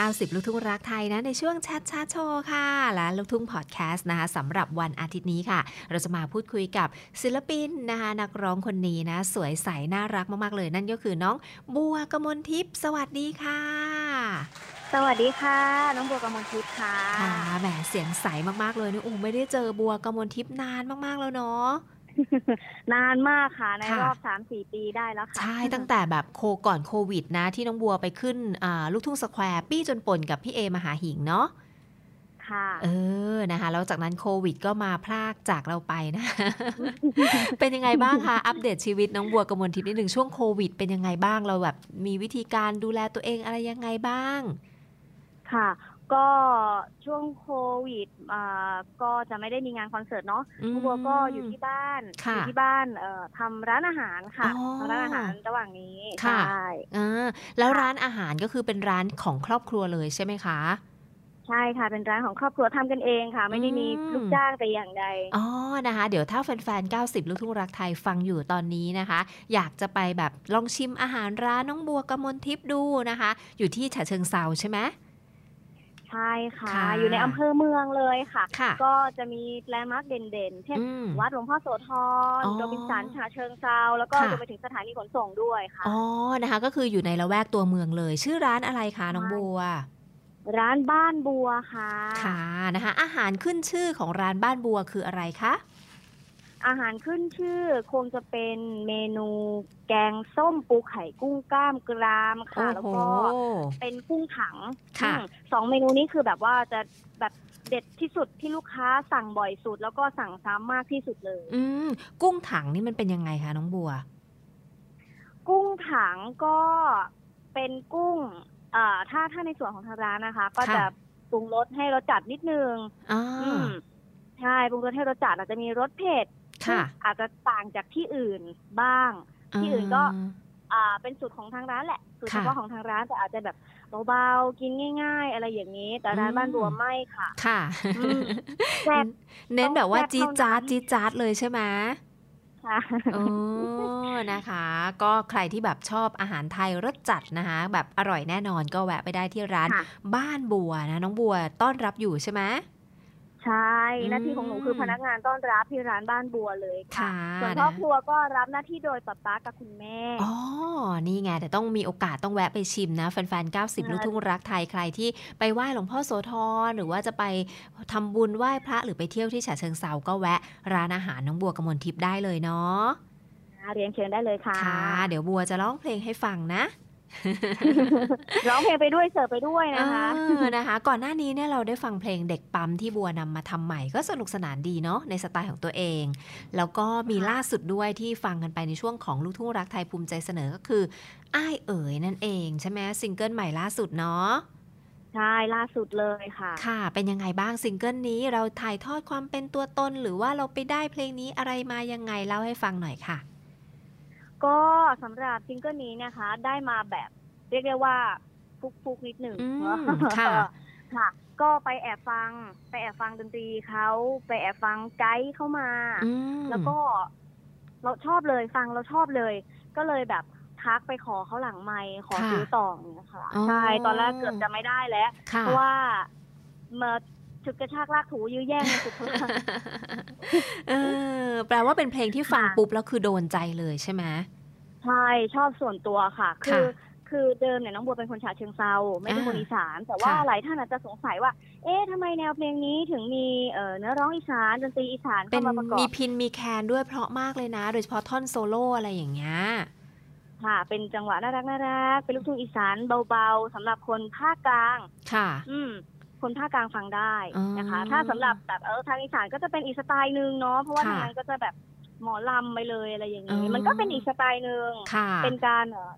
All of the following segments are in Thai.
90 ลูกทุ่งรักไทยนะ ในช่วงแชทชาโชว์ค่ะ และลูกทุ่งพอดแคสต์นะคะสำหรับวันอาทิตย์นี้ค่ะ เราจะมาพูดคุยกับศิลปินนะคะนักร้องคนนี้นะ สวยใส น่ารักมาก ๆ เลย นั่นก็คือน้องบัวกมลทิพย์สวัสดีค่ะ สวัสดีค่ะ น้องบัวกมลทิพย์ค่ะค่ะแหมเสียงใสมากๆเลยนะอูไม่ได้เจอบัวกมลทิพย์นานมากๆแล้วเนาะ นานมากค่ะ ในค่ะรอบสามสี่ปีได้แล้วค่ะ ใช่ตั้งแต่แบบโคก่อนโควิดนะ ที่น้องบัวไปขึ้นอ่าลูกทุ่งสแควร์ปี้จนป่นกับพี่เอมหาหิงเนาะค่ะเออนะคะแล้วจากนั้นโควิดก็มาพลากจากเราไปนะ เป็นยังไงบ้างคะอัปเดตชีวิตน้องบัวกมลทิพย์นิดหนึ่งช่วงโควิด เป็นยังไงบ้างเราแบบมีวิธีการดูแลตัวเองอะไรยังไงบ้าง ค่ะ ก็ช่วงโควิดอ่าก็จะไม่ได้มีงานคอนเสิร์ตเนาะอืมน้องบัวก็อยู่ที่บ้านค่ะอยู่ที่บ้านเอ่อทำร้านอาหารค่ะอ๋อทำร้านอาหารระหว่างนี้ค่ะ ใช่อ่าแล้วร้านอาหารก็คือเป็นร้านของครอบครัวเลยใช่ไหมคะ ใช่ค่ะเป็นร้านของครอบครัวทำกันเองค่ะ ไม่ได้มีอืม ลูกจ้างแต่อย่างใด อ๋อนะคะ เดี๋ยวถ้าแฟนๆ 90 ลูกทุ่งรักไทยฟังอยู่ตอนนี้นะคะ อยากจะไปแบบลองชิมอาหารร้านน้องบัวกมลทิพย์ดูนะคะ อยู่ที่ฉะเชิงเทราใช่ไหม ใช่ค่ะ ค่ะอยู่ในอำเภอเมืองเลยค่ะ ค่ะ ก็จะมี landmark เด่นๆ เช่น อืม วัดหลวงพ่อโสธรอ๋อโรบินสันฉะเชิงเทราแล้วก็ค่ะ รวมไปถึงสถานีขนส่งด้วยค่ะ อ๋อนะคะ ก็คืออยู่ในละแวกตัวเมืองเลย ชื่อร้านอะไรคะน้องบัว ร้านบ้านบัวค่ะ ค่ะนะคะ อาหารขึ้นชื่อของร้านบ้านบัวคืออะไรคะ อาหารขึ้นชื่อคงจะเป็นเมนูแกงส้มปูไข่กุ้งกล้ามกรามค่ะ แล้วโอ้โหก็เป็นกุ้งถังค่ะอืมสองเมนูนี้คือแบบว่าจะแบบเด็ดที่สุดที่ลูกค้าสั่งบ่อยสุด แล้วก็สั่งซ้ำมากที่สุดเลย อืมกุ้งถังนี่มันเป็นยังไงคะน้องบัว กุ้งถังก็เป็นกุ้งเอ่อถ้าถ้าในส่วนของทางร้านนะคะ ก็ค่ะจะปรุงรสให้รสจัดนิดนึงอ่าอืมใช่ปรุงรสให้รสจัดอาจจะมีรสเผ็ดค่ะซึ่ง อาจจะต่างจากที่อื่นบ้าง ที่อื่นก็อ่าเป็นสูตรของทางร้านแหละสูตรค่ะเฉพาะของทางร้านแต่อาจจะแบบเบาๆกินง่าย ๆ อะไรอย่างนี้ แต่ร้านอืมบ้านบัวไม่ค่ะ ค่ะอืมแซ่บเน้นแบบว่าต้องแซ่บจี๊ดจ๊าดเท่านั้นจี๊ดจ๊าดเลยใช่ไหมค่ะโอ้นะคะ ก็ใครที่แบบชอบอาหารไทยรสจัดนะคะ แบบอร่อยแน่นอนก็แวะไปได้ที่ร้านค่ะบ้านบัวนะ น้องบัวต้อนรับอยู่ใช่ไหม ใช่อืมหน้าที่ของหนูคือพนักงานต้อนรับที่ร้านบ้านบัวเลยค่ะค่ะส่วนครอบครัวก็รับหน้าที่โดยป๊าป๊ากับคุณแม่ อ๋อ นี่ไงแต่ต้องมีโอกาสต้องแวะไปชิมนะแฟนๆ90 ลูกทุ่งรักไทยใครที่ไปไหว้หลวงพ่อโสธรหรือว่าจะไปทำบุญไหว้พระหรือไปเที่ยวที่ฉะเชิงเทราก็แวะร้านอาหารน้องบัวกมลทิพย์ได้เลยเนาะเรียนเชิญได้เลยค่ะ ค่ะ เดี๋ยวบัวจะร้องเพลงให้ฟังนะ ร้องเพลงไปด้วยเสิร์ฟไปด้วยนะคะเออนะคะ ก่อนหน้านี้เนี่ยเราได้ฟังเพลงเด็กปั๊มที่บัวนำมาทำใหม่ก็สนุกสนานดีเนาะในสไตล์ของตัวเอง แล้วก็มีล่าสุดด้วยที่ฟังกันไปในช่วงของลูกทุ่งรักไทยภูมิใจเสนอก็คืออ้ายเอ๋ยนั่นเองใช่ไหมซิงเกิลใหม่ล่าสุดเนาะใช่ล่าสุดเลยค่ะ ค่ะ เป็นยังไงบ้างซิงเกิลนี้เราถ่ายทอดความเป็นตัวตน หรือว่าเราไปได้เพลงนี้อะไรมายังไงเล่าให้ฟังหน่อยค่ะ ก็สำหรับซิงเกิลนี้นะคะ ได้มาแบบเรียกได้ว่าฟุกๆนิดหนึ่งอืมเนอะค่ะ ค่ะ ก็ไปแอบฟัง ไปแอบฟังดนตรีเขาไปแอบฟังไกด์เขามาอืมแล้วก็เราชอบเลยฟังเราชอบเลย ก็เลยแบบทักไปขอเขาหลังไมค์ขอค่ะซื้อต่ออย่างเงี้ยค่ะอ๋อใช่ตอนแรกเกือบจะไม่ได้แล้วค่ะเพราะว่ามา ฉุดกระชากลากถูยื้อแย่งกันสุดเออแปลว่าเป็นเพลงที่ฟังค่ะปุ๊บแล้วคือโดนใจเลยใช่ไหมใช่ชอบส่วนตัวค่ะ คืค่ะอคือเดิมเนี่ยน้องบัวเป็นคนฉะเชิงเซาไม่ใช่อ่าคนอีสาน แต่ว่าค่ะหลายท่านอาจจะสงสัยว่า เอ๊ะทำไมแนวเพลงนี้ถึงมีเอ่อเนื้อร้องอีสานดนตรีอีสานเป็เข้านมาประกอบมีพินมีแคนด้วยเพราะมากเลยนะ โดยเฉพาะท่อนโซโล่อะไรอย่างเงี้ยค่ะ เป็นจังหวะน่ารักน่ารักเป็นลูกทุ่งอีสานเบาๆสำหรับคนภาคกลาง ค่ะ อืม คนภาคกลางฟังได้นะคะอ๋อถ้าสำหรับแบบเออทางอีสานก็จะเป็นอีกสไตล์หนึ่งเนาะเพราะว่าค่ะทางนั้นก็จะแบบหมอลำไปเลยอะไรอย่างอ๋นี้อมันก็เป็นอีกสไตล์หนึ่งค่ะเป็นการเอ่อ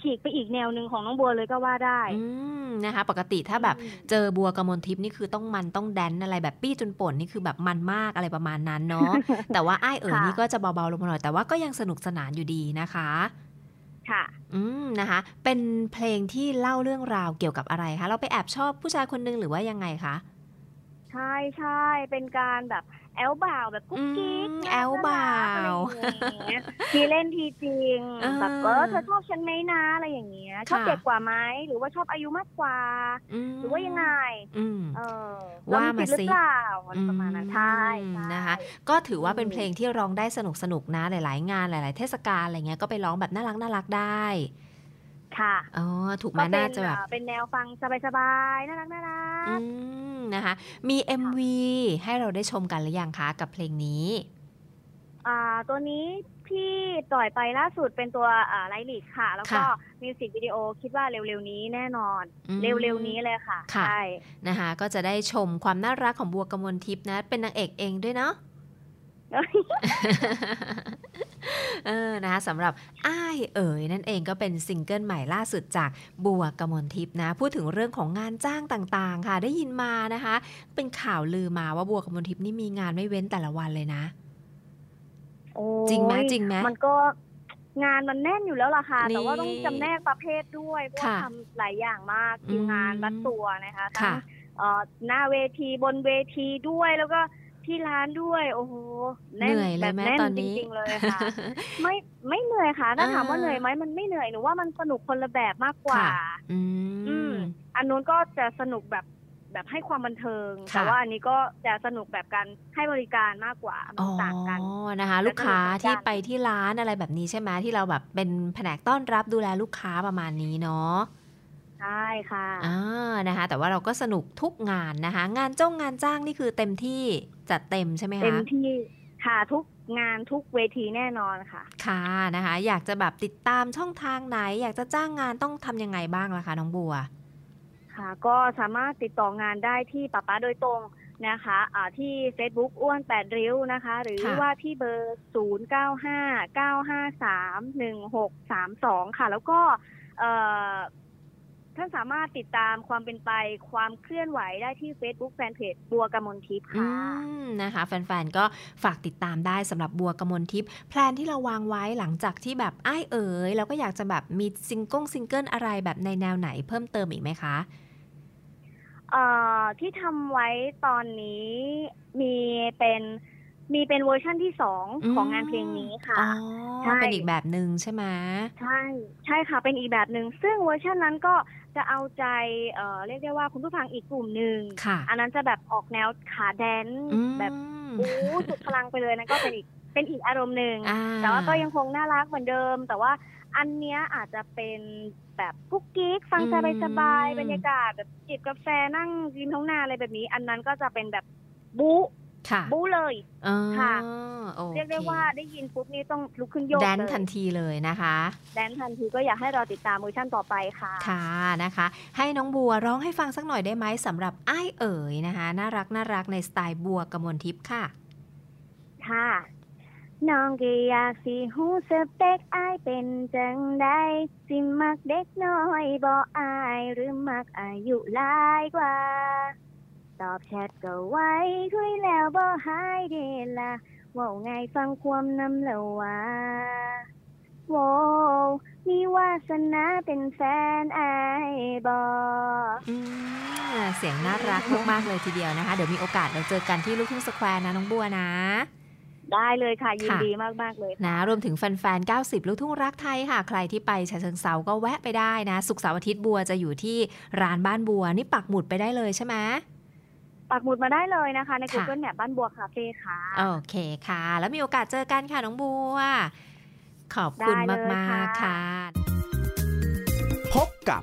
ฉีกไปอีกแนวหนึ่งของน้องบัวเลยก็ว่าได้อืมนะคะ ปกติถ้าแบบอืมเจอบัวกมลทิพย์นี่คือต้องมันต้องแดนอะไรแบบปี้จนป่นนี่คือแบบมันมากอะไรประมาณนั้นเนาะแต่ว่าอ้ายเอ๋ยค่ะนี่ก็จะเบาๆลงมาหน่อยแต่ว่าก็ยังสนุกสนานอยู่ดีนะคะ ค่ะ อืมนะคะ เป็นเพลงที่เล่าเรื่องราวเกี่ยวกับอะไรคะ เราไปแอบชอบผู้ชายคนนึงหรือว่ายังไงคะ ใช่ใช่เป็นการแบบแอลบ่าวแบบกุ๊กกิ๊กอืมน่รักแอลบ่าวอะไรอย่างเงี้ยทีเล่นทีจริงเออแบบเออเธอชอบฉันไหมนะอะไรอย่างเงี้ยชอบค่ะเด็กกว่าไหมหรือว่าชอบอายุมากกว่ามหรือว่ายังไงอืมเออว่ามาเรสิทธิ์หรือสิเปล่า อะไรประมาณนั้นใช่อืมใช่นะคะ ก็ถือว่าเป็นอืมเพลงที่ร้องได้สนุกสนุกๆนะหลาย ๆ งานหลาย ๆ เทศกาลอะไรเงี้ยก็ไปร้องแบบน่ารักน่ารักได้ค่ะอ๋อถูกไหมก็เป็น่าจะแบบเอ่อเป็นแนวฟังสบายๆน่ารักน่ารัอืกมนะคะ มี MV ให้เราได้ชมกันหรือยังคะกับเพลงนี้ อ่าตัวนี้ที่ปล่อยไปล่าสุดเป็นตัวอ่าไลลิกค่ะ แล้วก็ค่ะมิวสิกวิดีโอคิดว่าเร็วๆนี้แน่นอน อืมเร็วๆนี้เลยค่ะ ค่ะ ใช่ นะคะก็จะได้ชมความน่ารักของบัวกมลทิพย์นะ เป็นนางเอกเองด้วยเนาะ เออนะคะสำหรับอ้ายเอ๋ยนั่นเองก็เป็นซิงเกิลใหม่ล่าสุดจากบัวกมลทิพย์นะ พูดถึงเรื่องของงานจ้างต่างๆ ค่ะ ได้ยินมานะคะ เป็นข่าวลือมาว่าบัวกมลทิพย์นี่มีงานไม่เว้นแต่ละวันเลยนะโอ้ จริงไหมยจริงไหมมันก็งานมันแน่นอยู่แล้วล่ะค่ะนี่แต่ว่าต้องจำแนกประเภทด้วยเพราะว่าค่ะทำหลายอย่างมากคิวงานอืมรัดตัวนะคะทั้ค่ะงเอ่อหน้าเวทีบนเวทีด้วยแล้วก็ที่ร้านด้วย โอ้โหแน่นเหนื่อยเลแบยบไหมแน่นตอนจนี้ริงๆเลยค่ะ ไม่ไม่เหนื่อยค่ะถ้าอ่าถามว่าเหนื่อยไหมมันไม่เหนื่อยหนูว่ามันสนุกคนละแบบมากกว่าค่ะอือืมมอันนู้นก็จะสนุกแบบ แบบให้ความบันเทิงค่ะแต่ว่าอันนี้ก็จะสนุกแบบการให้บริการมากกว่ามัอ๋นอต่างกันนะคะแต่ลูกค้าสนุกเหมือนกันที่ไปที่ร้านอะไรแบบนี้ใช่ไหมที่เราแบบเป็นแผนกต้อนรับดูแลลูกค้าประมาณนี้เนาะใช่ค่ะอ่านะคะ แต่ว่าเราก็สนุกทุกงานนะคะ งานจ้องงานจ้างนี่คือเต็มที่จัดเต็มใช่ไหมเต็มคะที่ค่ะทุกงานทุกเวทีแน่นอนค่ะ ค่ะนะคะ อยากจะแบบติดตามช่องทางไหน อยากจะจ้างงานต้องทำยังไงบ้างล่ะคะน้องบัว ค่ะก็สามารถติดต่องานได้ที่ป๊าป๊าโดยตรงนะคะอ่าที่ Facebook อ้วนแปดริ้วนะคะ หรือค่ะว่าที่เบอร์ 0 9 5 9 5 3 1 6 3 2 ค่ะ แล้วก็เอ่อท่านสามารถติดตามความเป็นไปความเคลื่อนไหวได้ที่ Facebook Fanpage บัวกมลทิพย์อืค่ะมนะคะ แฟนๆ ก็ฝากติดตามได้สำหรับบัวกมลทิพย์ plan ที่เราวางไว้หลังจากที่แบบอ้ายเอ๋ยเราก็อยากจะแบบมีซิงเกิลซิงเกิลอะไรแบบในแนวไหนเพิ่มเติมอีกไหมคะ เอ่อที่ทำไว้ตอนนี้มีเป็นมีเป็นเวอร์ชั่นที่สองอืมของงานเพลงนี้ค่ะอ๋อใช่เป็นอีกแบบหนึ่งใช่ไหมใช่ใช่ค่ะเป็นอีกแบบหนึ่งซึ่งเวอร์ชันนั้นก็จะเอาใจเอ่อเรียกได้ว่าคุณผู้ฟังอีกกลุ่มหนึ่งค่ะอันนั้นจะแบบออกแนวขา dance อืมแบบโอ้สุดพลังไปเลยนั่นก็เป็นอีกเป็นอีกอารมณ์หนึ่งอ่าแต่ว่าก็ยังคงน่ารักเหมือนเดิม แต่ว่าอันเนี้ยอาจจะเป็น แบบกุ๊กกิ๊กฟังสบายสบายๆบรรยากาศแบบจิบกาแฟนั่งริมท้องนาอะไรแบบนี้ อันนั้นก็จะเป็นแบบบู๊ค่ะบู๊เลยอ๋อค่ะโอคเรียกได้ว่าได้ยินปุ๊บนี่ต้องลุกขึ้นโยก dance เลยทันทีเลยนะคะ dance ทันทีก็อยากให้เราติดตามเวอร์ชันต่อไปค่ะ ค่ะนะคะ ให้น้องบัวร้องให้ฟังสักหน่อยได้ไหมสำหรับอ้ายเอ๋ยนะคะ น่ารักน่ารักในสไตล์บัวกมลทิพย์ค่ะ ค่ะ น้องก็อยากสิฮู้สเปกอ้ายเป็นจังใดสิมักเด็กน้อยบ่อายหรือมักอายุหลายกว่า ตอบแชทก็ไว้คุยแล้วบ่หายเดละว่าไงฟังความนำแล้วว่าโว้มีวาสนาเป็นแฟนอายบอเสียงน่ารักมากๆเลยทีเดียวนะคะ เดี๋ยวมีโอกาสเราเจอกันที่ลูกทุ่งสแควร์นะน้องบัวนะ ได้เลยค่ะ ยินค่ะดีมากๆเลยนะ รวมถึงแฟนๆ 90 ลูกทุ่งรักไทยค่ะ ใครที่ไปฉะเชิงเซาก็แวะไปได้นะ สุกร์เสาร์อาทิตย์บัวจะอยู่ที่ร้านบ้านบัว นี่ปักหมุดไปได้เลยใช่ไหมปักหมุดมาได้เลยนะคะ ในค่ะ Google Map บ้านบัวคาเฟ่ค่ะ โอเคค่ะ แล้วมีโอกาสเจอกันค่ะ น้องบัว ขอบคุณได้เลยมากๆค่ะค่ะ พบกับ